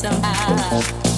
Somehow.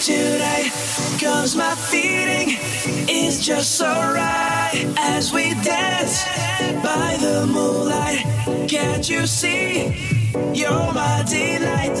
Today. Cause my feeling is just so right as we dance by the moonlight. Can't you see? You're my delight.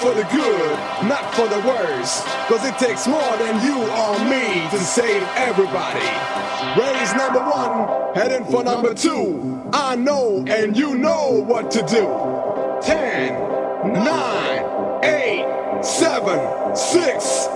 for the good, not for the worse. Cause it takes more than you or me to save everybody. Raise number one, heading for number two. I know and you know what to do. Ten, nine, eight, seven, six.